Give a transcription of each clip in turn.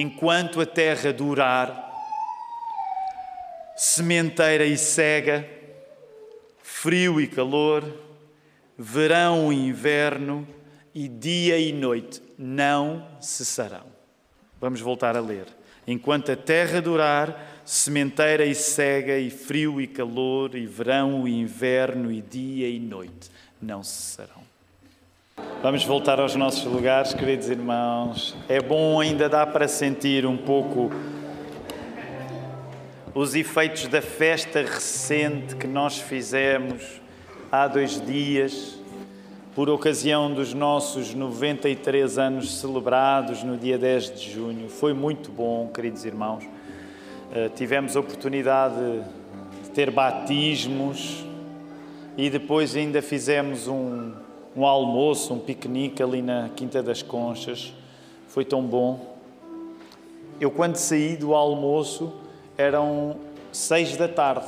enquanto a terra durar, sementeira e cega, frio e calor, verão e inverno, e dia e noite não cessarão. Vamos voltar a ler. Enquanto a terra durar, sementeira e cega, e frio e calor, e verão e inverno, e dia e noite não cessarão. Vamos voltar aos nossos lugares, queridos irmãos. É bom, ainda dá para sentir um pouco os efeitos da festa recente que nós fizemos há dois dias, por ocasião dos nossos 93 anos celebrados no dia 10 de junho. Foi muito bom, queridos irmãos. Uh, tivemos a oportunidade de ter batismos e depois ainda fizemos um, um almoço, um piquenique ali na Quinta das Conchas. Foi tão bom. Eu, quando saí do almoço, eram seis da tarde.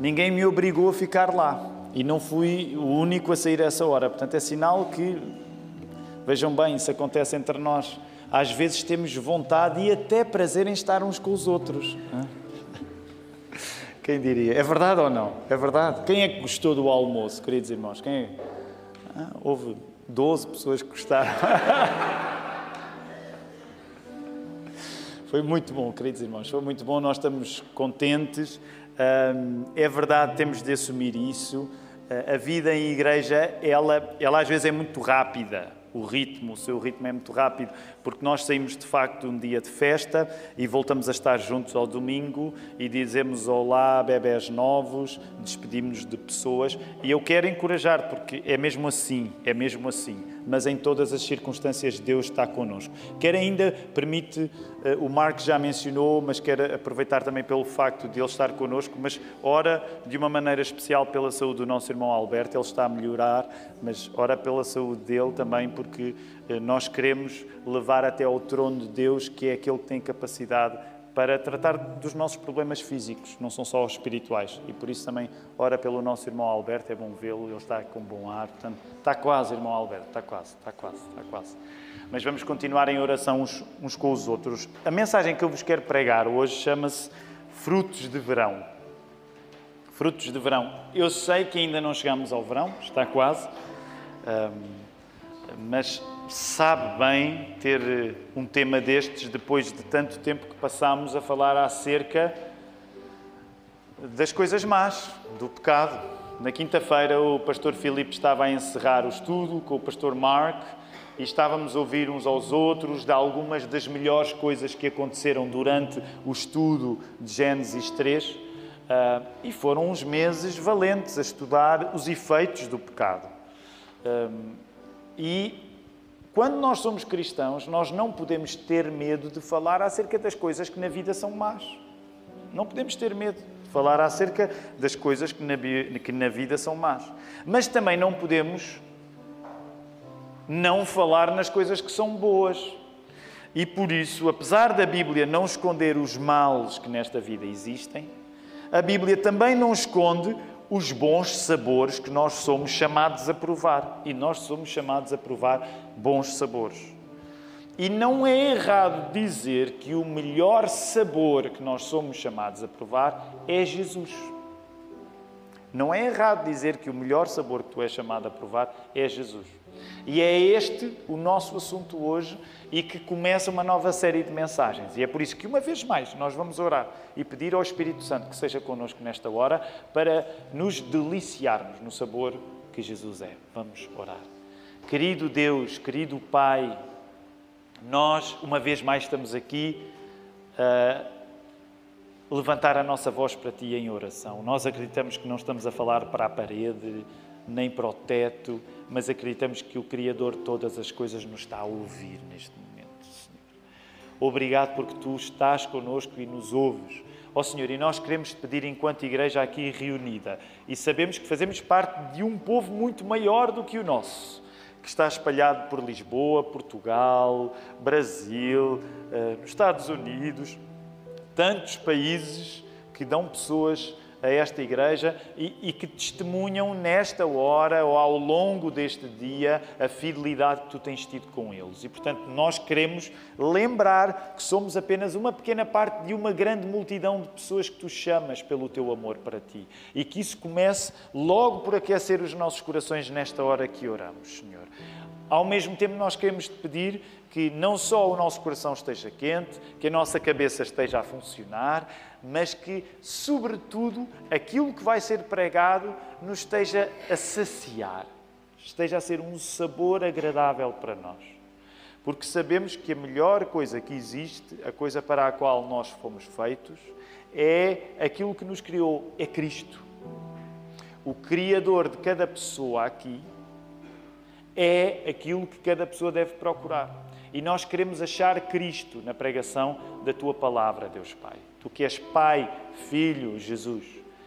Ninguém me obrigou a ficar lá e não fui o único a sair a essa hora. Portanto, é sinal que, vejam bem, isso acontece entre nós. Às vezes temos vontade e até prazer em estar uns com os outros. Quem diria? É verdade ou não? É verdade. Quem é que gostou do almoço, queridos irmãos? Quem é? Ah, houve 12 pessoas que gostaram. Foi muito bom, queridos irmãos, foi muito bom, nós estamos contentes. É verdade, temos de assumir isso. A vida em igreja, ela, ela às vezes é muito rápida o ritmo, o seu ritmo é muito rápido, porque nós saímos de facto um dia de festa e voltamos a estar juntos ao domingo e dizemos olá, bebés novos, despedimos-nos de pessoas. E eu quero encorajar, porque é mesmo assim, é mesmo assim, mas em todas as circunstâncias Deus está connosco. Quer ainda, permite, eh, o Marco já mencionou, mas quero aproveitar também pelo facto de ele estar connosco, mas ora de uma maneira especial pela saúde do nosso irmão Alberto, ele está a melhorar, mas ora pela saúde dele também, porque nós queremos levar até ao trono de Deus, que é aquele que tem capacidade para tratar dos nossos problemas físicos, não são só os espirituais. E por isso também ora pelo nosso irmão Alberto, é bom vê-lo, ele está com bom ar. Portanto, está quase, irmão Alberto, está quase, está quase, está quase. Mas vamos continuar em oração uns, uns com os outros. A mensagem que eu vos quero pregar hoje chama-se Frutos de Verão. Frutos de Verão. Eu sei que ainda não chegamos ao verão, está quase. Mas sabe bem ter eh, um tema destes depois de tanto tempo que passamos a falar acerca das coisas más, do pecado. Na quinta-feira, o pastor Filipe estava a encerrar o estudo com o pastor Mark e estávamos a ouvir uns aos outros de algumas das melhores coisas que aconteceram durante o estudo de Gênesis 3. Uh, ah, e foram uns meses valentes a estudar os efeitos do pecado. Uh, e quando nós somos cristãos, nós não podemos ter medo de falar acerca das coisas que na vida são más. Não podemos ter medo de falar acerca das coisas que na, que na vida são más. Mas também não podemos não falar nas coisas que são boas. E por isso, apesar da Bíblia não esconder os males que nesta vida existem, a Bíblia também não esconde os bons sabores que nós somos chamados a provar. E nós somos chamados a provar bons sabores. E não é errado dizer que o melhor sabor que nós somos chamados a provar é Jesus. Não é errado dizer que o melhor sabor que tu és chamado a provar é Jesus. E é este o nosso assunto hoje e que começa uma nova série de mensagens. E é por isso que, uma vez mais, nós vamos orar e pedir ao Espírito Santo que seja connosco nesta hora para nos deliciarmos no sabor que Jesus é. Vamos orar. Querido Deus, querido Pai, nós, uma vez mais, estamos aqui a levantar a nossa voz para Ti em oração. Nós acreditamos que não estamos a falar para a parede, nem para o teto, mas acreditamos que o Criador de todas as coisas nos está a ouvir neste momento, Senhor. Obrigado porque Tu estás conosco e nos ouves. Ó Senhor, e nós queremos te pedir, enquanto igreja aqui reunida, e sabemos que fazemos parte de um povo muito maior do que o nosso, que está espalhado por Lisboa, Portugal, Brasil, eh, Estados Unidos, tantos países que dão pessoas a esta igreja e, e, que testemunham nesta hora ou ao longo deste dia a fidelidade que tu tens tido com eles. E, portanto, nós queremos lembrar que somos apenas uma pequena parte de uma grande multidão de pessoas que tu chamas pelo teu amor para ti. E que isso comece logo por aquecer os nossos corações nesta hora que oramos, Senhor. Ao mesmo tempo, nós queremos pedir que não só o nosso coração esteja quente, que a nossa cabeça esteja a funcionar, mas que, sobretudo, aquilo que vai ser pregado nos esteja a saciar, esteja a ser um sabor agradável para nós. Porque sabemos que a melhor coisa que existe, a coisa para a qual nós fomos feitos, é aquilo que nos criou, é Cristo. O Criador de cada pessoa aqui é aquilo que cada pessoa deve procurar. E nós queremos achar Cristo na pregação da tua palavra, Deus Pai. Tu que és Pai, Filho, Jesus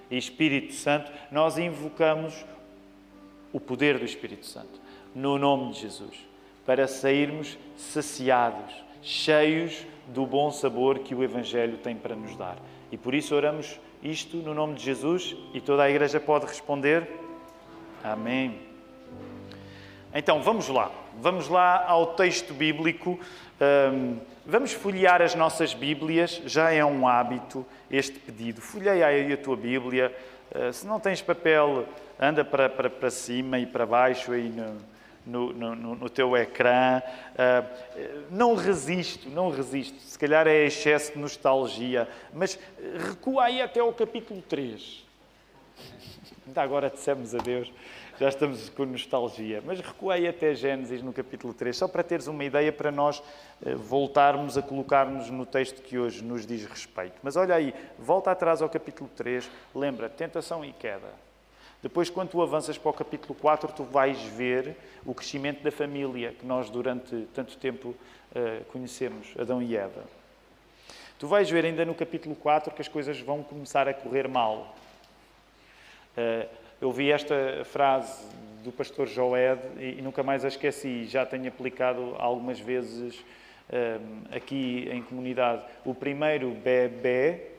e Espírito Santo, nós invocamos o poder do Espírito Santo, no nome de Jesus, para sairmos saciados, cheios do bom sabor que o Evangelho tem para nos dar. E por isso oramos isto no nome de Jesus e toda a igreja pode responder: Amém. Então vamos lá, vamos lá ao texto bíblico. vamos folhear as nossas Bíblias, já é um hábito este pedido. Folheia aí a tua Bíblia. Uh, se não tens papel, anda para, para, para cima e para baixo aí no, no, no, no teu ecrã. Uh, não resisto, não resisto. Se calhar é excesso de nostalgia, mas recua aí até ao capítulo 3. Ainda agora dissemos adeus já estamos com nostalgia. Mas recuei até Gênesis no capítulo 3, só para teres uma ideia para nós eh, voltarmos a colocar-nos no texto que hoje nos diz respeito. Mas olha aí, volta atrás ao capítulo 3, lembra, tentação e queda. Depois, quando tu avanças para o capítulo 4, tu vais ver o crescimento da família que nós durante tanto tempo uh, conhecemos, Adão e Eva. Tu vais ver ainda no capítulo 4 que as coisas vão começar a correr mal. Eu vi esta frase do pastor Joed e nunca mais a esqueci, já tenho aplicado algumas vezes um, aqui em comunidade. O primeiro bebê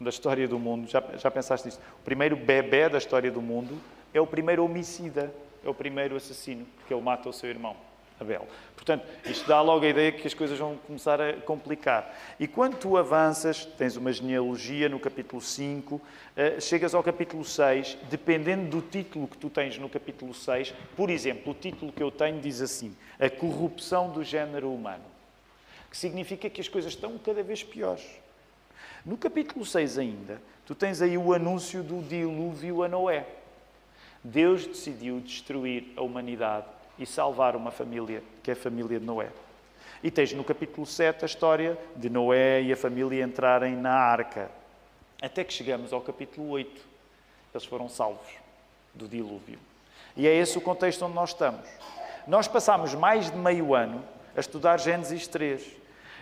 da história do mundo, já, já pensaste nisso? O primeiro bebê da história do mundo é o primeiro homicida, é o primeiro assassino, porque ele mata o seu irmão. Abel. Portanto, isto dá logo a ideia que as coisas vão começar a complicar. E quando tu avanças, tens uma genealogia no capítulo 5, eh, chegas ao capítulo 6, dependendo do título que tu tens no capítulo 6, por exemplo, o título que eu tenho diz assim: A corrupção do género humano, que significa que as coisas estão cada vez piores. No capítulo 6 ainda, tu tens aí o anúncio do dilúvio a Noé. Deus decidiu destruir a humanidade e salvar uma família, que é a família de Noé. E tens no capítulo 7 a história de Noé e a família entrarem na arca. Até que chegamos ao capítulo 8. Eles foram salvos do dilúvio. E é esse o contexto onde nós estamos. Nós passámos mais de meio ano a estudar Gênesis 3.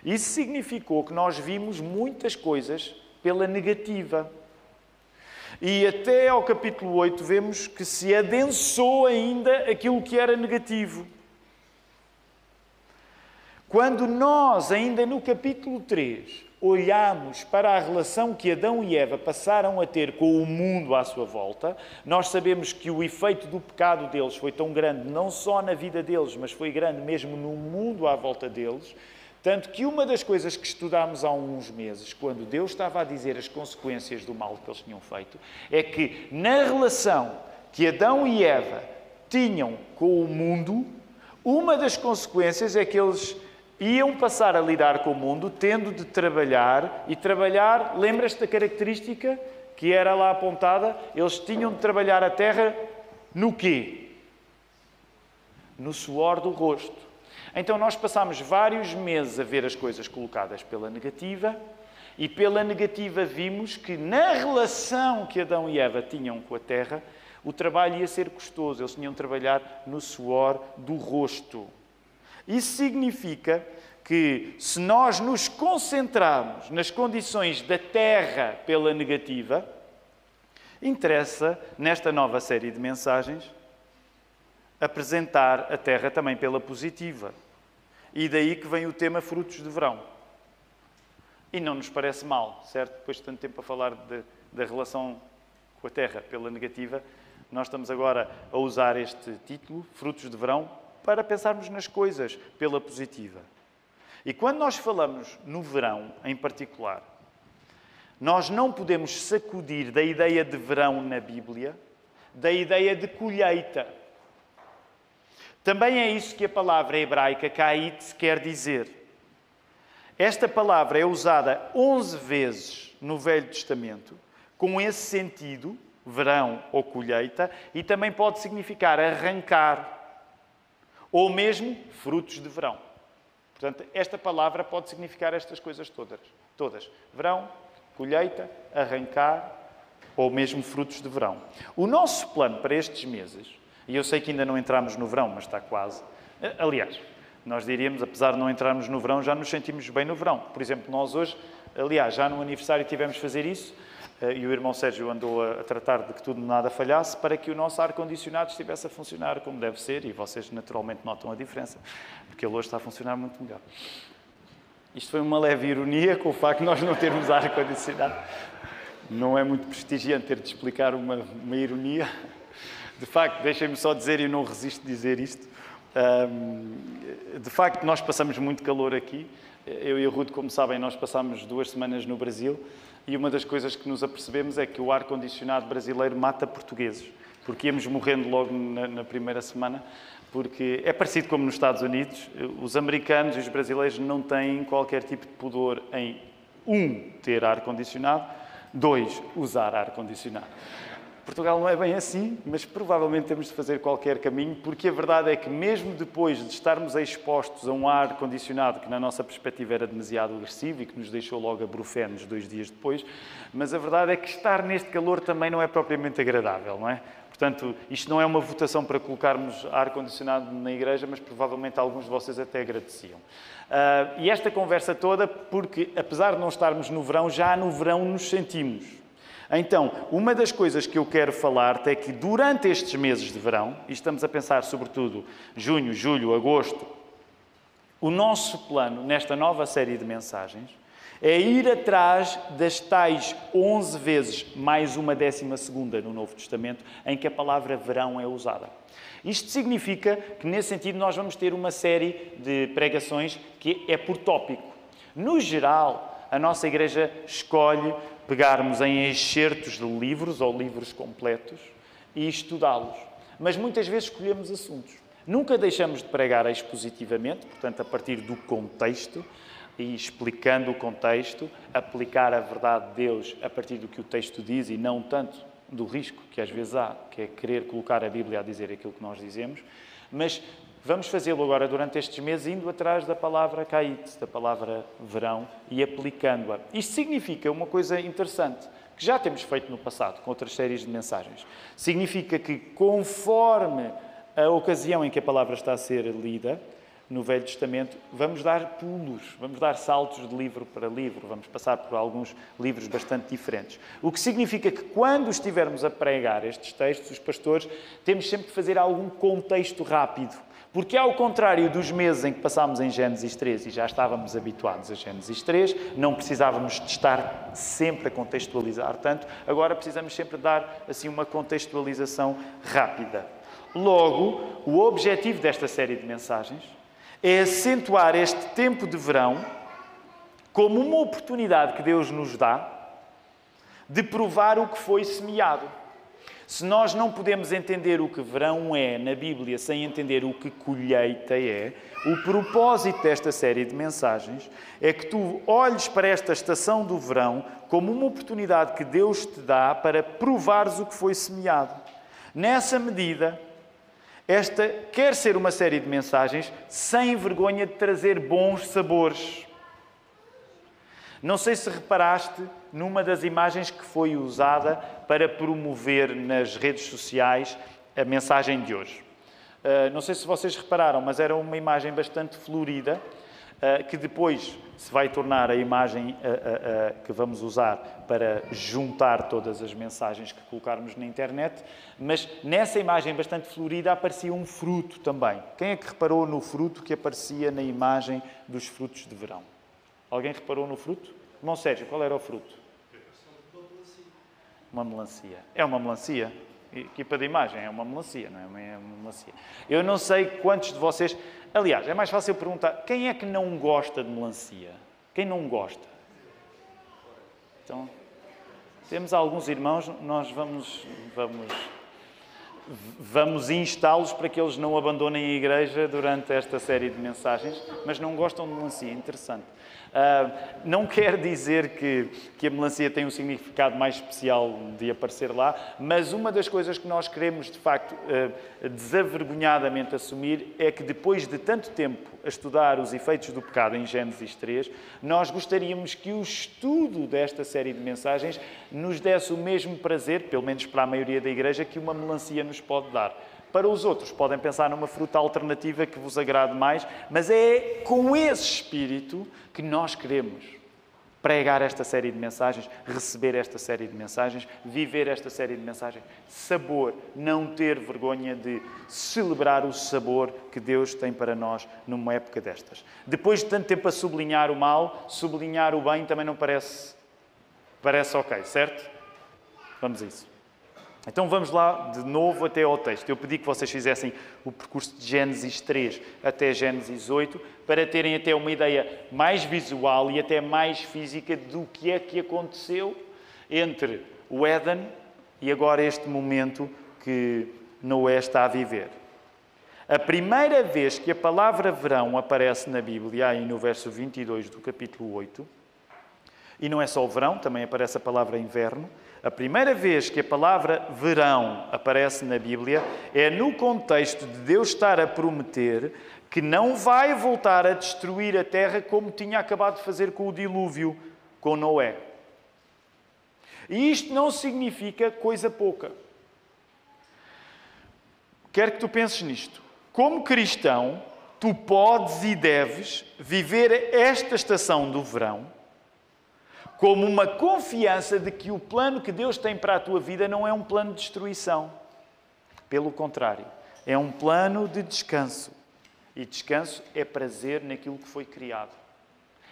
Isso significou que nós vimos muitas coisas pela negativa. E até ao capítulo 8 vemos que se adensou ainda aquilo que era negativo. Quando nós, ainda no capítulo 3, olhamos para a relação que Adão e Eva passaram a ter com o mundo à sua volta, nós sabemos que o efeito do pecado deles foi tão grande, não só na vida deles, mas foi grande mesmo no mundo à volta deles, tanto que uma das coisas que estudámos há uns meses, quando Deus estava a dizer as consequências do mal que eles tinham feito, é que na relação que Adão e Eva tinham com o mundo, uma das consequências é que eles iam passar a lidar com o mundo tendo de trabalhar e trabalhar, lembras-te da característica que era lá apontada? Eles tinham de trabalhar a terra no quê? No suor do rosto. Então nós passamos vários meses a ver as coisas colocadas pela negativa e pela negativa vimos que na relação que Adão e Eva tinham com a terra, o trabalho ia ser custoso, eles tinham de trabalhar no suor do rosto. Isso significa que se nós nos concentrarmos nas condições da terra pela negativa, interessa, nesta nova série de mensagens, apresentar a terra também pela positiva. E daí que vem o tema frutos de verão. E não nos parece mal, certo? Depois de tanto tempo a falar de, da relação com a terra pela negativa, nós estamos agora a usar este título, Frutos de Verão, para pensarmos nas coisas pela positiva. E quando nós falamos no verão em particular, nós não podemos sacudir da ideia de verão na Bíblia, da ideia de colheita. Também é isso que a palavra hebraica kait quer dizer. Esta palavra é usada 11 vezes no Velho Testamento, com esse sentido, verão ou colheita, e também pode significar arrancar, ou mesmo frutos de verão. Portanto, esta palavra pode significar estas coisas todas. Todas. Verão, colheita, arrancar ou mesmo frutos de verão. O nosso plano para estes meses, e eu sei que ainda não entramos no verão, mas está quase. Aliás, nós diríamos, apesar de não entrarmos no verão, já nos sentimos bem no verão. Por exemplo, nós hoje, aliás, já no aniversário tivemos de fazer isso, eh, e o irmão Sérgio andou a tratar de que tudo nada falhasse para que o nosso ar-condicionado estivesse a funcionar como deve ser, e vocês naturalmente notam a diferença, porque ele hoje está a funcionar muito melhor. Isto foi uma leve ironia com o facto de nós não termos ar-condicionado. Não é muito prestigiante ter de explicar uma, uma ironia. De facto, deixem-me só dizer, e não resisto a dizer isto, de facto, nós passamos muito calor aqui. Eu e a Ruth, como sabem, nós passamos duas semanas no Brasil e uma das coisas que nos apercebemos é que o ar-condicionado brasileiro mata portugueses, porque íamos morrendo logo na primeira semana, porque é parecido como nos Estados Unidos, os americanos e os brasileiros não têm qualquer tipo de pudor em, um, ter ar-condicionado, dois, usar ar-condicionado. Portugal não é bem assim, mas provavelmente temos de fazer qualquer caminho, porque a verdade é que, mesmo depois de estarmos expostos a um ar condicionado que, na nossa perspectiva, era demasiado agressivo e que nos deixou logo abrufenos dois dias depois, mas a verdade é que estar neste calor também não é propriamente agradável, não é? Portanto, isto não é uma votação para colocarmos ar-condicionado na igreja, mas provavelmente alguns de vocês até agradeciam. Uh, e esta conversa toda, porque apesar de não estarmos no verão, já no verão nos sentimos. Então, uma das coisas que eu quero falar-te é que durante estes meses de verão, e estamos a pensar sobretudo junho, julho, agosto, o nosso plano nesta nova série de mensagens é ir atrás das tais 11 vezes, mais uma décima segunda no Novo Testamento, em que a palavra verão é usada. Isto significa que, nesse sentido, nós vamos ter uma série de pregações que é por tópico. No geral, a nossa igreja escolhe pegarmos em excertos de livros ou livros completos e estudá-los. Mas muitas vezes escolhemos assuntos. Nunca deixamos de pregar expositivamente, portanto, a partir do contexto e explicando o contexto, aplicar a verdade de Deus a partir do que o texto diz e não tanto do risco que às vezes há, que é querer colocar a Bíblia a dizer aquilo que nós dizemos, mas Vamos fazê-lo agora durante estes meses, indo atrás da palavra kait, da palavra verão, e aplicando-a. Isto significa uma coisa interessante, que já temos feito no passado, com outras séries de mensagens. Significa que, conforme a ocasião em que a palavra está a ser lida, no Velho Testamento, vamos dar pulos, vamos dar saltos de livro para livro, vamos passar por alguns livros bastante diferentes. O que significa que quando estivermos a pregar estes textos, os pastores, temos sempre que fazer algum contexto rápido. Porque, ao contrário dos meses em que passámos em Gênesis 3 e já estávamos habituados a Gênesis 3, não precisávamos de estar sempre a contextualizar tanto, agora precisamos sempre dar assim uma contextualização rápida. Logo, o objetivo desta série de mensagens é acentuar este tempo de verão como uma oportunidade que Deus nos dá de provar o que foi semeado. Se nós não podemos entender o que verão é na Bíblia sem entender o que colheita é, o propósito desta série de mensagens é que tu olhes para esta estação do verão como uma oportunidade que Deus te dá para provares o que foi semeado. Nessa medida, esta quer ser uma série de mensagens sem vergonha de trazer bons sabores. Não sei se reparaste numa das imagens que foi usada para promover nas redes sociais a mensagem de hoje. Uh, não sei se vocês repararam, mas era uma imagem bastante florida, uh, que depois se vai tornar a imagem uh, que vamos usar para juntar todas as mensagens que colocarmos na internet. Mas nessa imagem bastante florida aparecia um fruto também. Quem é que reparou no fruto que aparecia na imagem dos frutos de verão? Alguém reparou no fruto? Irmão Sérgio, qual era o fruto? Uma melancia. É uma melancia. Equipa de imagem é uma melancia, não é? É uma melancia. Eu não sei quantos de vocês. Aliás, é mais fácil perguntar: quem é que não gosta de melancia? Quem não gosta? Então, temos alguns irmãos, nós vamos, vamos, vamos instá-los para que eles não abandonem a igreja durante esta série de mensagens, mas não gostam de melancia. Interessante. Uh, não quer dizer que, que a melancia tem um significado mais especial de aparecer lá, mas uma das coisas que nós queremos, de facto, uh, desavergonhadamente assumir é que depois de tanto tempo a estudar os efeitos do pecado em Gênesis 3, nós gostaríamos que o estudo desta série de mensagens nos desse o mesmo prazer, pelo menos para a maioria da igreja, que uma melancia nos pode dar. Para os outros, podem pensar numa fruta alternativa que vos agrade mais, mas é com esse espírito que nós queremos pregar esta série de mensagens, receber esta série de mensagens, viver esta série de mensagens. Sabor, não ter vergonha de celebrar o sabor que Deus tem para nós numa época destas. Depois de tanto tempo a sublinhar o mal, sublinhar o bem também não parece, parece ok, certo? Vamos a isso. Então vamos lá de novo até ao texto. Eu pedi que vocês fizessem o percurso de Gênesis 3 até Gênesis 8 para terem até uma ideia mais visual e até mais física do que é que aconteceu entre o Éden e agora este momento que Noé está a viver. A primeira vez que a palavra verão aparece na Bíblia, aí no verso 22 do capítulo 8, e não é só o verão, também aparece a palavra inverno, a primeira vez que a palavra verão aparece na Bíblia é no contexto de Deus estar a prometer que não vai voltar a destruir a terra como tinha acabado de fazer com o dilúvio, com Noé. E isto não significa coisa pouca. Quero que tu penses nisto. Como cristão, tu podes e deves viver esta estação do verão como uma confiança de que o plano que Deus tem para a tua vida não é um plano de destruição. Pelo contrário, é um plano de descanso. E descanso é prazer naquilo que foi criado.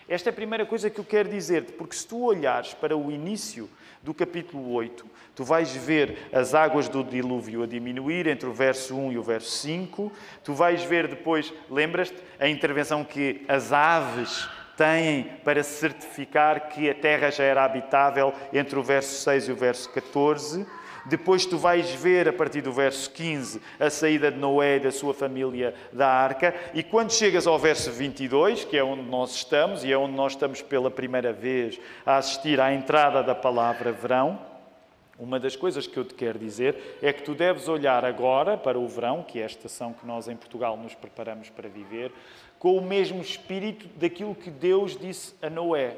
Esta é a primeira coisa que eu quero dizer-te, porque se tu olhares para o início do capítulo 8, tu vais ver as águas do dilúvio a diminuir entre o verso 1 e o verso 5. Tu vais ver depois, lembras-te, a intervenção que as aves têm para certificar que a terra já era habitável entre o verso 6 e o verso 14. Depois tu vais ver, a partir do verso 15, a saída de Noé e da sua família da arca. E quando chegas ao verso 22, que é onde nós estamos e é onde nós estamos pela primeira vez a assistir à entrada da palavra verão, uma das coisas que eu te quero dizer é que tu deves olhar agora para o verão, que é a estação que nós em Portugal nos preparamos para viver, com o mesmo espírito daquilo que Deus disse a Noé,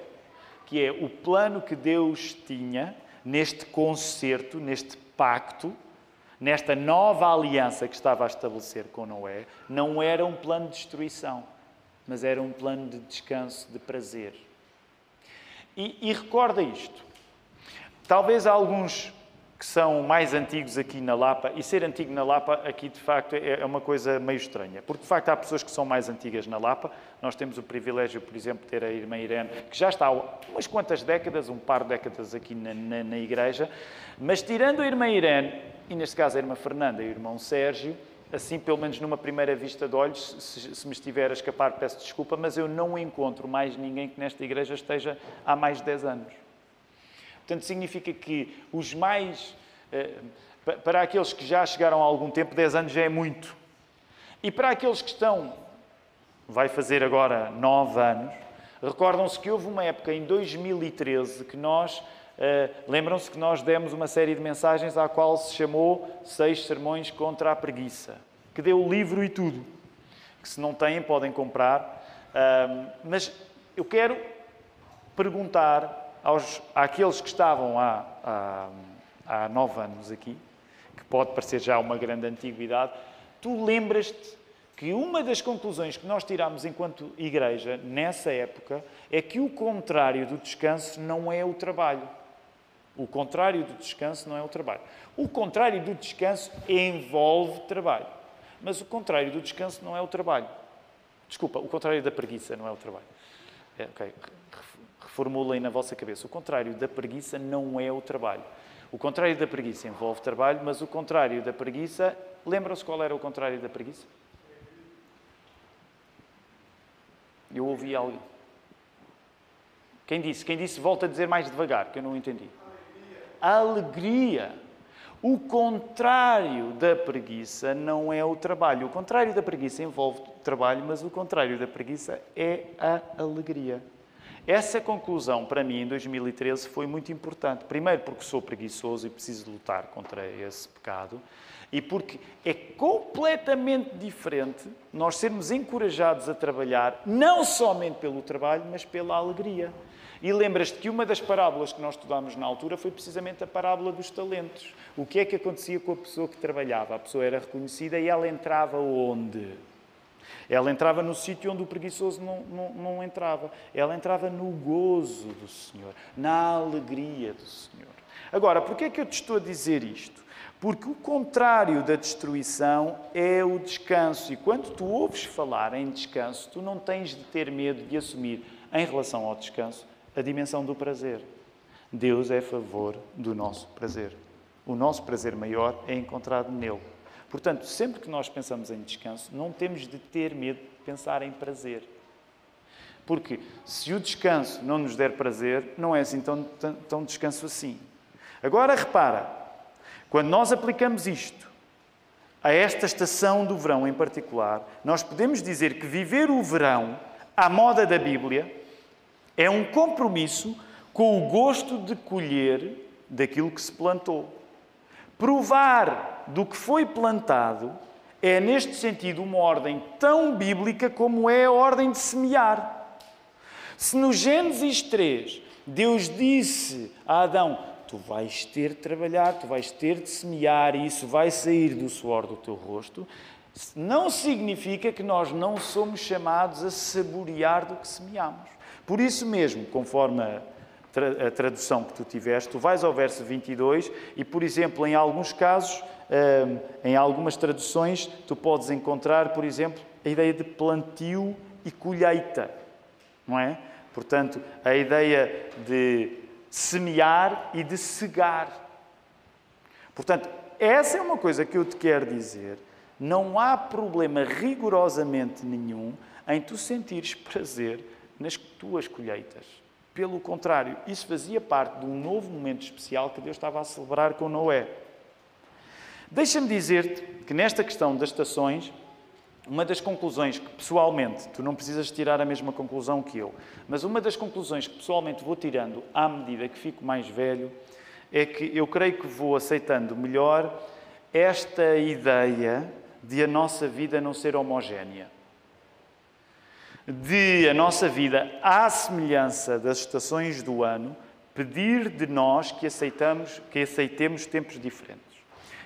que é o plano que Deus tinha neste concerto, neste pacto, nesta nova aliança que estava a estabelecer com Noé, não era um plano de destruição, mas era um plano de descanso, de prazer. E, e recorda isto. Talvez alguns que são mais antigos aqui na Lapa, e ser antigo na Lapa aqui de facto é, é uma coisa meio estranha, porque de facto há pessoas que são mais antigas na Lapa. Nós temos o privilégio, por exemplo, de ter a irmã Irene, que já está há umas quantas décadas, um par de décadas aqui na, na, na igreja, mas tirando a irmã Irene, e neste caso a irmã Fernanda e o irmão Sérgio, assim, pelo menos numa primeira vista de olhos, se, se, me estiver a escapar, peço desculpa, mas eu não encontro mais ninguém que nesta igreja esteja há mais de 10 anos. Portanto, significa que os mais. Eh, para aqueles que já chegaram há algum tempo, 10 anos já é muito. E para aqueles que estão, vai fazer agora 9 anos, recordam-se que houve uma época em 2013 que nós. Uh, Lembram-se que nós demos uma série de mensagens à qual se chamou Seis Sermões contra a Preguiça, que deu o livro e tudo. Que se não têm, podem comprar. Mas eu quero perguntar aos, àqueles que estavam há, há, há nove anos aqui, que pode parecer já uma grande antiguidade, tu lembras-te que uma das conclusões que nós tiramos enquanto igreja nessa época é que o contrário do descanso não é o trabalho. O contrário do descanso não é o trabalho. O contrário do descanso envolve trabalho. Mas o contrário do descanso não é o trabalho. Desculpa, o contrário da preguiça não é o trabalho. É, okay formulem na vossa cabeça. O contrário da preguiça não é o trabalho. O contrário da preguiça envolve trabalho, mas o contrário da preguiça, lembram-se qual era o contrário da preguiça? Eu ouvi algo. Quem disse? Quem disse, volta a dizer mais devagar, que eu não entendi. Alegria. O contrário da preguiça não é o trabalho. O contrário da preguiça envolve trabalho, mas o contrário da preguiça é a alegria. Essa conclusão, para mim, em 2013, foi muito importante. Primeiro, porque sou preguiçoso e preciso lutar contra esse pecado. E porque é completamente diferente nós sermos encorajados a trabalhar, não somente pelo trabalho, mas pela alegria. E lembras-te que uma das parábolas que nós estudámos na altura foi precisamente a parábola dos talentos. O que é que acontecia com a pessoa que trabalhava? A pessoa era reconhecida e ela entrava onde? Ela entrava no sítio onde o preguiçoso não, não, não entrava. Ela entrava no gozo do Senhor, na alegria do Senhor. Agora, por que é que eu te estou a dizer isto? Porque o contrário da destruição é o descanso. E quando tu ouves falar em descanso, tu não tens de ter medo de assumir, em relação ao descanso, a dimensão do prazer. Deus é a favor do nosso prazer. O nosso prazer maior é encontrado nele. Portanto, sempre que nós pensamos em descanso, não temos de ter medo de pensar em prazer. Porque se o descanso não nos der prazer, não é assim tão, tão, tão descanso assim. Agora repara, quando nós aplicamos isto a esta estação do verão em particular, nós podemos dizer que viver o verão à moda da Bíblia é um compromisso com o gosto de colher daquilo que se plantou. Provar do que foi plantado é, neste sentido, uma ordem tão bíblica como é a ordem de semear. Se no Gênesis 3 Deus disse a Adão: Tu vais ter de trabalhar, tu vais ter de semear e isso vai sair do suor do teu rosto, não significa que nós não somos chamados a saborear do que semeamos. Por isso mesmo, conforme a a tradução que tu tiveste, tu vais ao verso 22 e, por exemplo, em alguns casos, hum, em algumas traduções, tu podes encontrar, por exemplo, a ideia de plantio e colheita, não é? Portanto, a ideia de semear e de cegar. Portanto, essa é uma coisa que eu te quero dizer. Não há problema rigorosamente nenhum em tu sentires prazer nas tuas colheitas. Pelo contrário, isso fazia parte de um novo momento especial que Deus estava a celebrar com Noé. Deixa-me dizer-te que nesta questão das estações, uma das conclusões que pessoalmente, tu não precisas tirar a mesma conclusão que eu, mas uma das conclusões que pessoalmente vou tirando à medida que fico mais velho é que eu creio que vou aceitando melhor esta ideia de a nossa vida não ser homogénea de a nossa vida, à semelhança das estações do ano, pedir de nós que, aceitamos, que aceitemos tempos diferentes.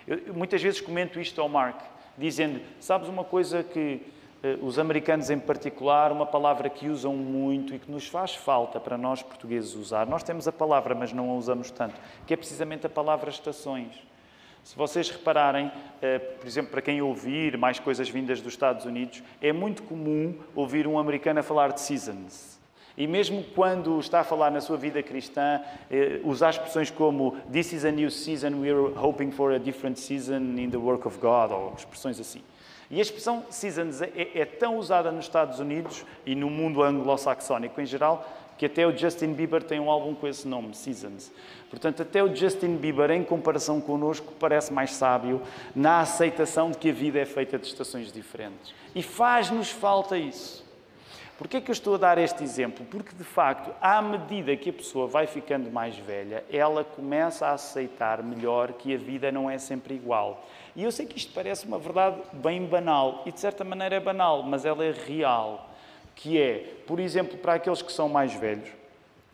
Eu, muitas vezes comento isto ao Mark, dizendo: Sabes uma coisa que eh, os americanos, em particular, uma palavra que usam muito e que nos faz falta para nós portugueses usar. Nós temos a palavra, mas não a usamos tanto, que é precisamente a palavra estações. Se vocês repararem, eh, por exemplo, para quem ouvir mais coisas vindas dos Estados Unidos, é muito comum ouvir um americano a falar de seasons. E mesmo quando está a falar na sua vida cristã, eh, usar expressões como This is a new season, we're hoping for a different season in the work of God, ou expressões assim. E a expressão seasons é, é tão usada nos Estados Unidos e no mundo anglo-saxónico em geral, que até o Justin Bieber tem um álbum com esse nome, Seasons. Portanto, até o Justin Bieber, em comparação connosco, parece mais sábio na aceitação de que a vida é feita de estações diferentes. E faz-nos falta isso. Porquê é que eu estou a dar este exemplo? Porque, de facto, à medida que a pessoa vai ficando mais velha, ela começa a aceitar melhor que a vida não é sempre igual. E eu sei que isto parece uma verdade bem banal, e de certa maneira é banal, mas ela é real que é, por exemplo, para aqueles que são mais velhos,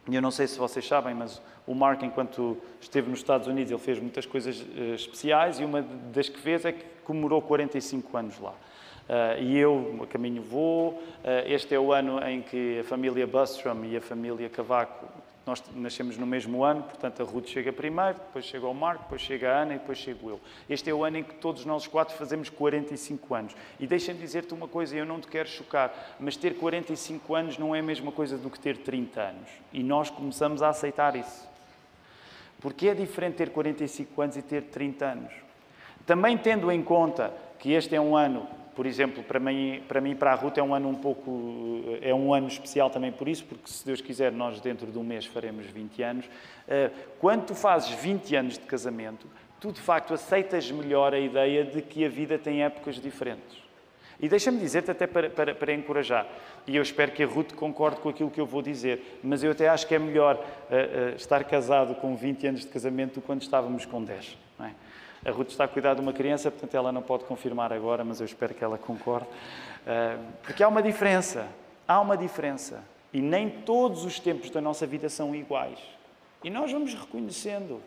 e eu não sei se vocês sabem, mas o Mark, enquanto esteve nos Estados Unidos, ele fez muitas coisas uh, especiais e uma das que fez é que comemorou 45 anos lá. Uh, e eu, a caminho vou. Uh, este é o ano em que a família Bustrom e a família Cavaco nós nascemos no mesmo ano, portanto a Ruth chega primeiro, depois chega o Marco, depois chega a Ana e depois chego eu. Este é o ano em que todos nós quatro fazemos 45 anos. E deixa-me dizer-te uma coisa, eu não te quero chocar, mas ter 45 anos não é a mesma coisa do que ter 30 anos. E nós começamos a aceitar isso. Porque é diferente ter 45 anos e ter 30 anos. Também tendo em conta que este é um ano, por exemplo, para mim, para mim para a Ruth é um ano um pouco é um ano especial também por isso, porque se Deus quiser nós dentro de um mês faremos 20 anos. Eh, quando tu fazes 20 anos de casamento, tu de facto aceitas melhor a ideia de que a vida tem épocas diferentes. E deixa-me dizer-te até para, para, para, encorajar, e eu espero que a Ruth concorde com aquilo que eu vou dizer, mas eu até acho que é melhor uh, uh, estar casado com 20 anos de casamento do que quando estávamos com 10. A Ruth está a cuidar de uma criança, portanto ela não pode confirmar agora, mas eu espero que ela concorde. Uh, porque há uma diferença, há uma diferença. E nem todos os tempos da nossa vida são iguais. E nós vamos reconhecendo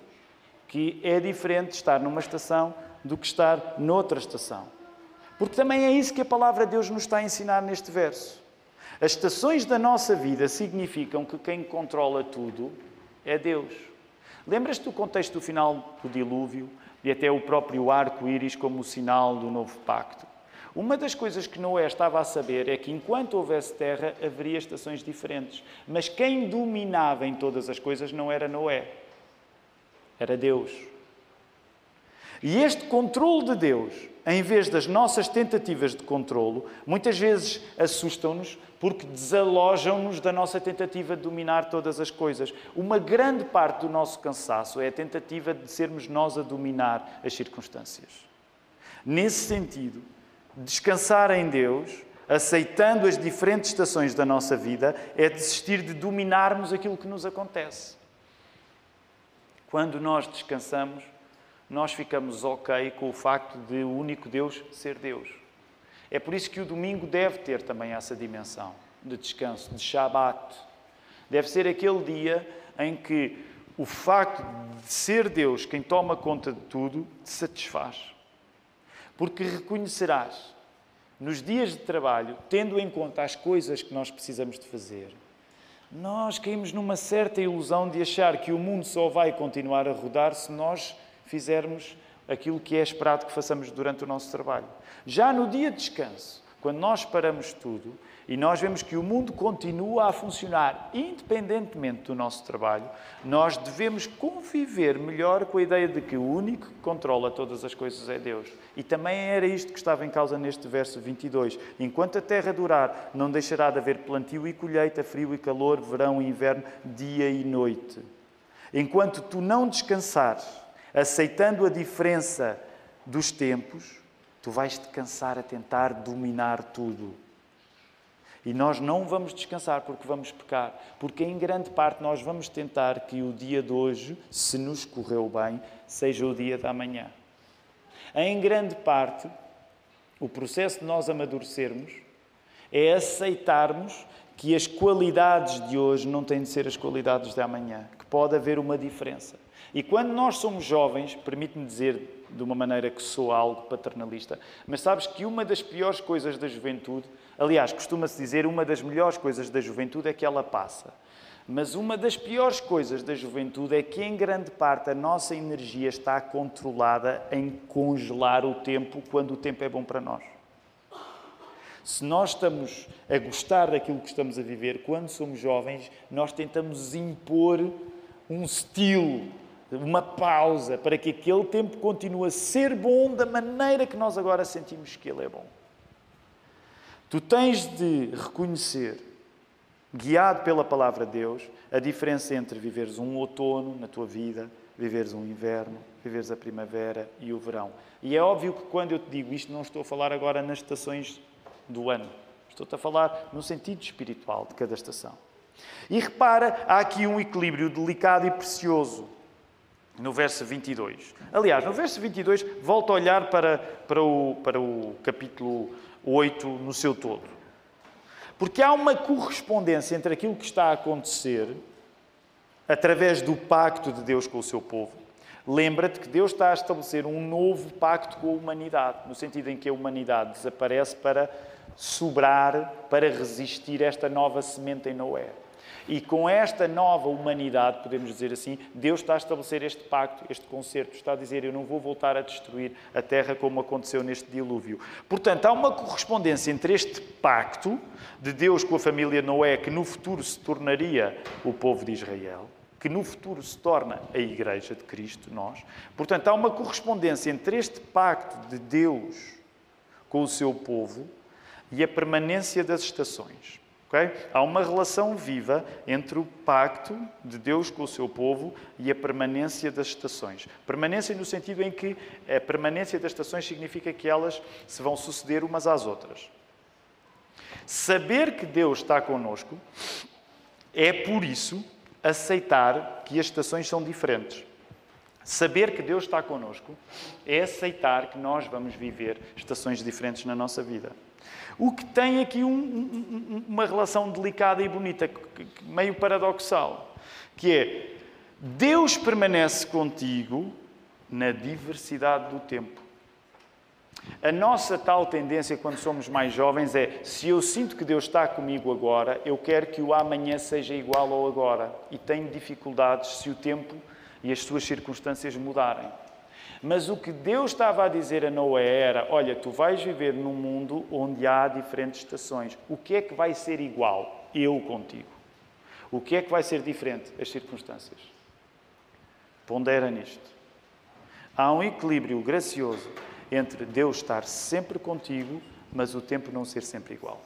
que é diferente estar numa estação do que estar noutra estação. Porque também é isso que a palavra de Deus nos está a ensinar neste verso. As estações da nossa vida significam que quem controla tudo é Deus. Lembras-te do contexto do final do dilúvio e até o próprio arco-íris como sinal do novo pacto? Uma das coisas que Noé estava a saber é que enquanto houvesse terra, haveria estações diferentes. Mas quem dominava em todas as coisas não era Noé, era Deus. E este controle de Deus, em vez das nossas tentativas de controlo, muitas vezes assustam-nos porque desalojam-nos da nossa tentativa de dominar todas as coisas. Uma grande parte do nosso cansaço é a tentativa de sermos nós a dominar as circunstâncias. Nesse sentido, descansar em Deus, aceitando as diferentes estações da nossa vida, é desistir de dominarmos aquilo que nos acontece. Quando nós descansamos, nós ficamos ok com o facto de o único Deus ser Deus. É por isso que o domingo deve ter também essa dimensão de descanso, de Shabat. Deve ser aquele dia em que o facto de ser Deus quem toma conta de tudo te satisfaz. Porque reconhecerás nos dias de trabalho, tendo em conta as coisas que nós precisamos de fazer, nós caímos numa certa ilusão de achar que o mundo só vai continuar a rodar se nós fizermos aquilo que é esperado que façamos durante o nosso trabalho. Já no dia de descanso, quando nós paramos tudo e nós vemos que o mundo continua a funcionar independentemente do nosso trabalho, nós devemos conviver melhor com a ideia de que o único que controla todas as coisas é Deus. E também era isto que estava em causa neste verso 22. Enquanto a terra durar, não deixará de haver plantio e colheita, frio e calor, verão e inverno, dia e noite. Enquanto tu não descansares, aceitando a diferença dos tempos, tu vais te cansar a tentar dominar tudo. E nós não vamos descansar porque vamos pecar, porque em grande parte nós vamos tentar que o dia de hoje, se nos correu bem, seja o dia da manhã. Em grande parte, o processo de nós amadurecermos é aceitarmos que as qualidades de hoje não têm de ser as qualidades de amanhã, que pode haver uma diferença. E quando nós somos jovens, permite-me dizer de uma maneira que sou algo paternalista, mas sabes que uma das piores coisas da juventude, aliás, costuma-se dizer uma das melhores coisas da juventude é que ela passa. Mas uma das piores coisas da juventude é que, em grande parte, a nossa energia está controlada em congelar o tempo quando o tempo é bom para nós. Se nós estamos a gostar daquilo que estamos a viver, quando somos jovens, nós tentamos impor um estilo, uma pausa, para que aquele tempo continue a ser bom da maneira que nós agora sentimos que ele é bom. Tu tens de reconhecer, guiado pela palavra de Deus, a diferença entre viveres um outono na tua vida, viveres um inverno, viveres a primavera e o verão. E é óbvio que quando eu te digo isto, não estou a falar agora nas estações do ano. Estou-te a falar no sentido espiritual de cada estação. E repara, há aqui um equilíbrio delicado e precioso no verso 22. Aliás, no verso 22, volta a olhar para, para, o, para o capítulo 8 no seu todo. Porque há uma correspondência entre aquilo que está a acontecer através do pacto de Deus com o seu povo. Lembra-te que Deus está a estabelecer um novo pacto com a humanidade, no sentido em que a humanidade desaparece para sobrar, para resistir esta nova semente em Noé. E com esta nova humanidade, podemos dizer assim, Deus está a estabelecer este pacto, este concerto, está a dizer: Eu não vou voltar a destruir a terra como aconteceu neste dilúvio. Portanto, há uma correspondência entre este pacto de Deus com a família Noé, que no futuro se tornaria o povo de Israel, que no futuro se torna a Igreja de Cristo, nós. Portanto, há uma correspondência entre este pacto de Deus com o seu povo e a permanência das estações. Okay? Há uma relação viva entre o pacto de Deus com o seu povo e a permanência das estações. Permanência no sentido em que a permanência das estações significa que elas se vão suceder umas às outras. Saber que Deus está conosco é, por isso, aceitar que as estações são diferentes. Saber que Deus está conosco é aceitar que nós vamos viver estações diferentes na nossa vida. O que tem aqui um, um, uma relação delicada e bonita, meio paradoxal, que é Deus permanece contigo na diversidade do tempo. A nossa tal tendência quando somos mais jovens é: se eu sinto que Deus está comigo agora, eu quero que o amanhã seja igual ao agora. E tenho dificuldades se o tempo e as suas circunstâncias mudarem. Mas o que Deus estava a dizer a Noé era: olha, tu vais viver num mundo onde há diferentes estações. O que é que vai ser igual? Eu contigo. O que é que vai ser diferente? As circunstâncias. Pondera nisto. Há um equilíbrio gracioso entre Deus estar sempre contigo, mas o tempo não ser sempre igual.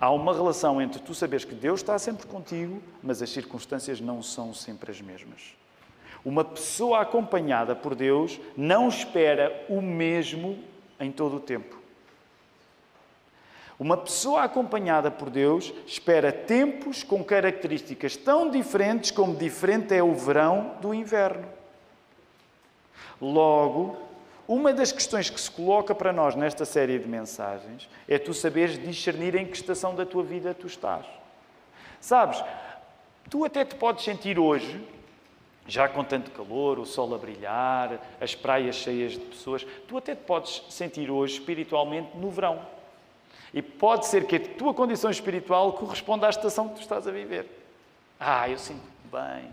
Há uma relação entre tu saberes que Deus está sempre contigo, mas as circunstâncias não são sempre as mesmas. Uma pessoa acompanhada por Deus não espera o mesmo em todo o tempo. Uma pessoa acompanhada por Deus espera tempos com características tão diferentes como diferente é o verão do inverno. Logo, uma das questões que se coloca para nós nesta série de mensagens é tu saberes discernir em que estação da tua vida tu estás. Sabes, tu até te podes sentir hoje já com tanto calor, o sol a brilhar, as praias cheias de pessoas, tu até te podes sentir hoje espiritualmente no verão. E pode ser que a tua condição espiritual corresponda à estação que tu estás a viver. Ah, eu sinto bem.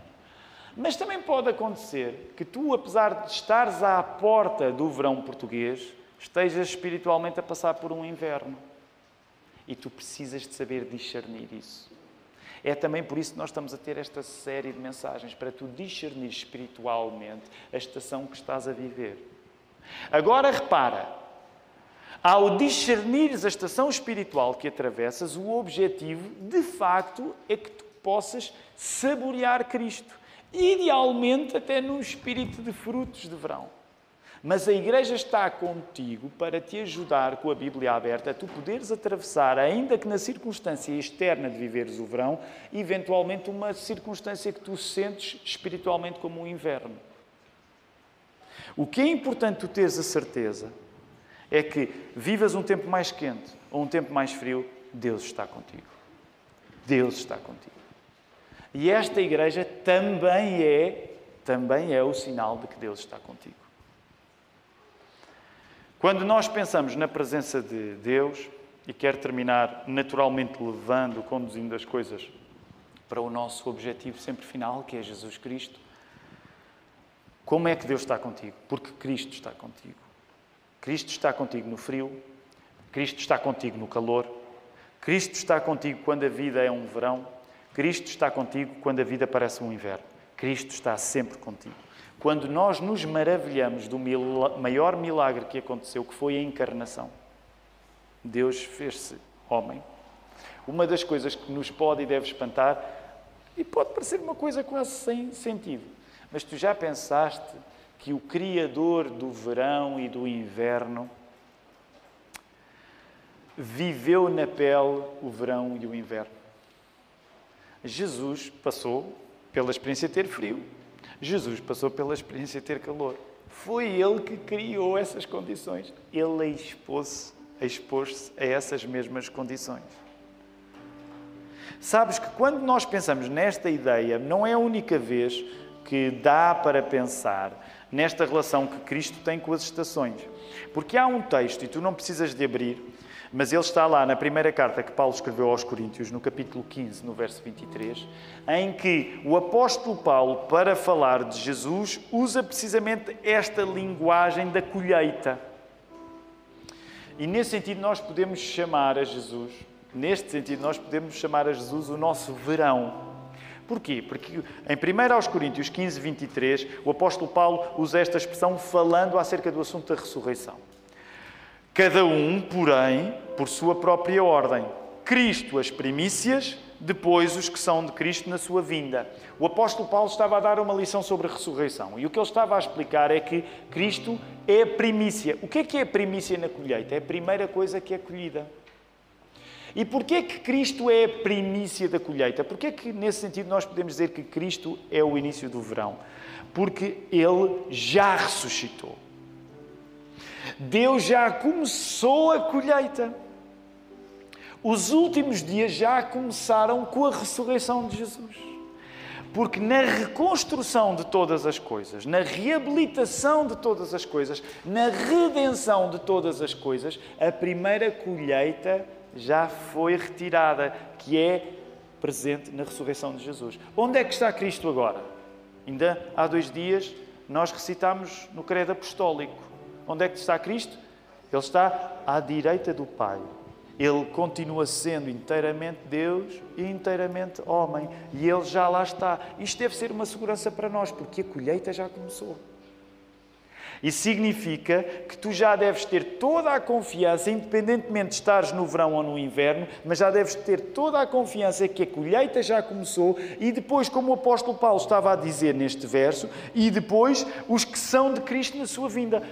Mas também pode acontecer que tu, apesar de estares à porta do verão português, estejas espiritualmente a passar por um inverno. E tu precisas de saber discernir isso. É também por isso que nós estamos a ter esta série de mensagens, para tu discernir espiritualmente a estação que estás a viver. Agora repara, ao discernires a estação espiritual que atravessas, o objetivo, de facto, é que tu possas saborear Cristo. Idealmente, até num espírito de frutos de verão. Mas a igreja está contigo para te ajudar com a Bíblia aberta a tu poderes atravessar, ainda que na circunstância externa de viveres o verão, eventualmente uma circunstância que tu sentes espiritualmente como um inverno. O que é importante tu teres a certeza é que vivas um tempo mais quente ou um tempo mais frio, Deus está contigo. Deus está contigo. E esta igreja também é, também é o sinal de que Deus está contigo. Quando nós pensamos na presença de Deus, e quero terminar naturalmente levando, conduzindo as coisas para o nosso objetivo sempre final, que é Jesus Cristo, como é que Deus está contigo? Porque Cristo está contigo. Cristo está contigo no frio, Cristo está contigo no calor, Cristo está contigo quando a vida é um verão, Cristo está contigo quando a vida parece um inverno. Cristo está sempre contigo quando nós nos maravilhamos do maior milagre que aconteceu, que foi a encarnação. Deus fez-se homem. Uma das coisas que nos pode e deve espantar, e pode parecer uma coisa quase sem sentido, mas tu já pensaste que o Criador do verão e do inverno viveu na pele o verão e o inverno? Jesus passou pela experiência de ter frio, Jesus passou pela experiência de ter calor. Foi ele que criou essas condições. Ele expôs-se expôs a essas mesmas condições. Sabes que quando nós pensamos nesta ideia, não é a única vez que dá para pensar nesta relação que Cristo tem com as estações. Porque há um texto, e tu não precisas de abrir, mas ele está lá na primeira carta que Paulo escreveu aos Coríntios, no capítulo 15, no verso 23, em que o apóstolo Paulo, para falar de Jesus, usa precisamente esta linguagem da colheita. E nesse sentido, nós podemos chamar a Jesus, neste sentido, nós podemos chamar a Jesus o nosso verão. Porquê? Porque em 1 aos Coríntios 15, 23, o apóstolo Paulo usa esta expressão falando acerca do assunto da ressurreição. Cada um, porém, por sua própria ordem. Cristo as primícias, depois os que são de Cristo na sua vinda. O apóstolo Paulo estava a dar uma lição sobre a ressurreição e o que ele estava a explicar é que Cristo é a primícia. O que é que é a primícia na colheita? É a primeira coisa que é colhida. E porquê que Cristo é a primícia da colheita? Porquê que, nesse sentido, nós podemos dizer que Cristo é o início do verão? Porque Ele já ressuscitou. Deus já começou a colheita. Os últimos dias já começaram com a ressurreição de Jesus. Porque na reconstrução de todas as coisas, na reabilitação de todas as coisas, na redenção de todas as coisas, a primeira colheita já foi retirada, que é presente na ressurreição de Jesus. Onde é que está Cristo agora? Ainda há dois dias nós recitámos no Credo Apostólico. Onde é que está Cristo? Ele está à direita do Pai. Ele continua sendo inteiramente Deus e inteiramente homem. E Ele já lá está. Isto deve ser uma segurança para nós, porque a colheita já começou. Isso significa que tu já deves ter toda a confiança, independentemente de estares no verão ou no inverno, mas já deves ter toda a confiança que a colheita já começou e depois, como o apóstolo Paulo estava a dizer neste verso, e depois os que são de Cristo na sua vinda.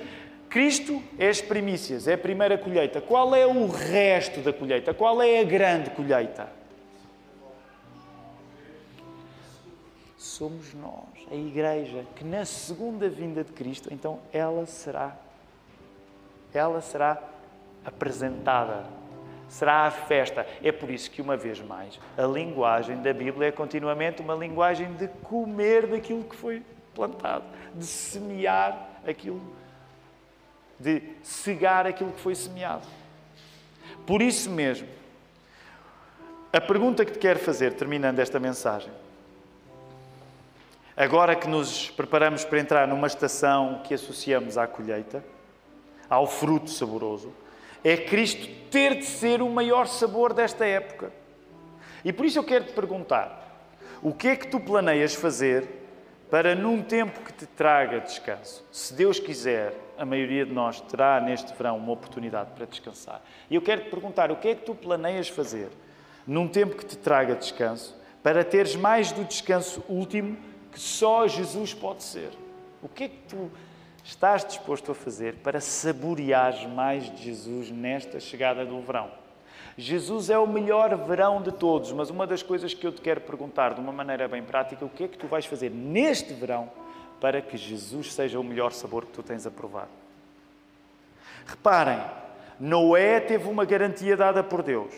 Cristo é as primícias, é a primeira colheita. Qual é o resto da colheita? Qual é a grande colheita? Somos nós a igreja, que na segunda vinda de Cristo, então ela será ela será apresentada. Será a festa. É por isso que, uma vez mais, a linguagem da Bíblia é continuamente uma linguagem de comer daquilo que foi plantado, de semear aquilo, de cegar aquilo que foi semeado. Por isso mesmo, a pergunta que te quero fazer, terminando esta mensagem, Agora que nos preparamos para entrar numa estação que associamos à colheita, ao fruto saboroso, é Cristo ter de ser o maior sabor desta época. E por isso eu quero te perguntar: o que é que tu planeias fazer para, num tempo que te traga descanso? Se Deus quiser, a maioria de nós terá neste verão uma oportunidade para descansar. E eu quero te perguntar: o que é que tu planeias fazer num tempo que te traga descanso para teres mais do descanso último? que só Jesus pode ser. O que é que tu estás disposto a fazer para saborear mais de Jesus nesta chegada do verão? Jesus é o melhor verão de todos, mas uma das coisas que eu te quero perguntar de uma maneira bem prática, o que é que tu vais fazer neste verão para que Jesus seja o melhor sabor que tu tens a provar? Reparem, Noé teve uma garantia dada por Deus,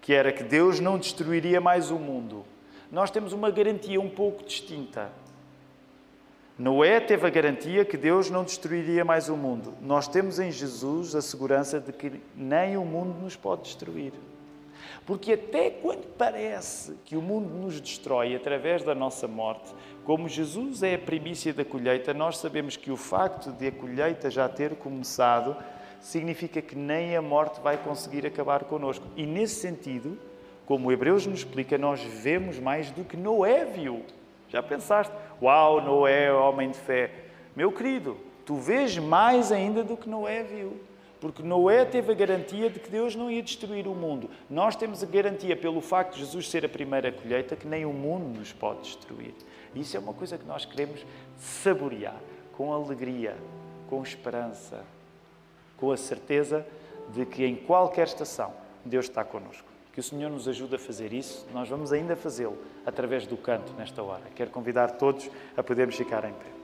que era que Deus não destruiria mais o mundo nós temos uma garantia um pouco distinta. Noé teve a garantia que Deus não destruiria mais o mundo. Nós temos em Jesus a segurança de que nem o mundo nos pode destruir. Porque até quando parece que o mundo nos destrói através da nossa morte, como Jesus é a primícia da colheita, nós sabemos que o facto de a colheita já ter começado significa que nem a morte vai conseguir acabar connosco. E nesse sentido, como o Hebreus nos explica, nós vemos mais do que Noé viu. Já pensaste? Uau, Noé, homem de fé. Meu querido, tu vês mais ainda do que Noé viu. Porque Noé teve a garantia de que Deus não ia destruir o mundo. Nós temos a garantia, pelo facto de Jesus ser a primeira colheita, que nem o mundo nos pode destruir. Isso é uma coisa que nós queremos saborear com alegria, com esperança, com a certeza de que em qualquer estação Deus está connosco. Que o Senhor nos ajude a fazer isso. Nós vamos ainda fazê-lo através do canto nesta hora. Quero convidar todos a podermos ficar em pé.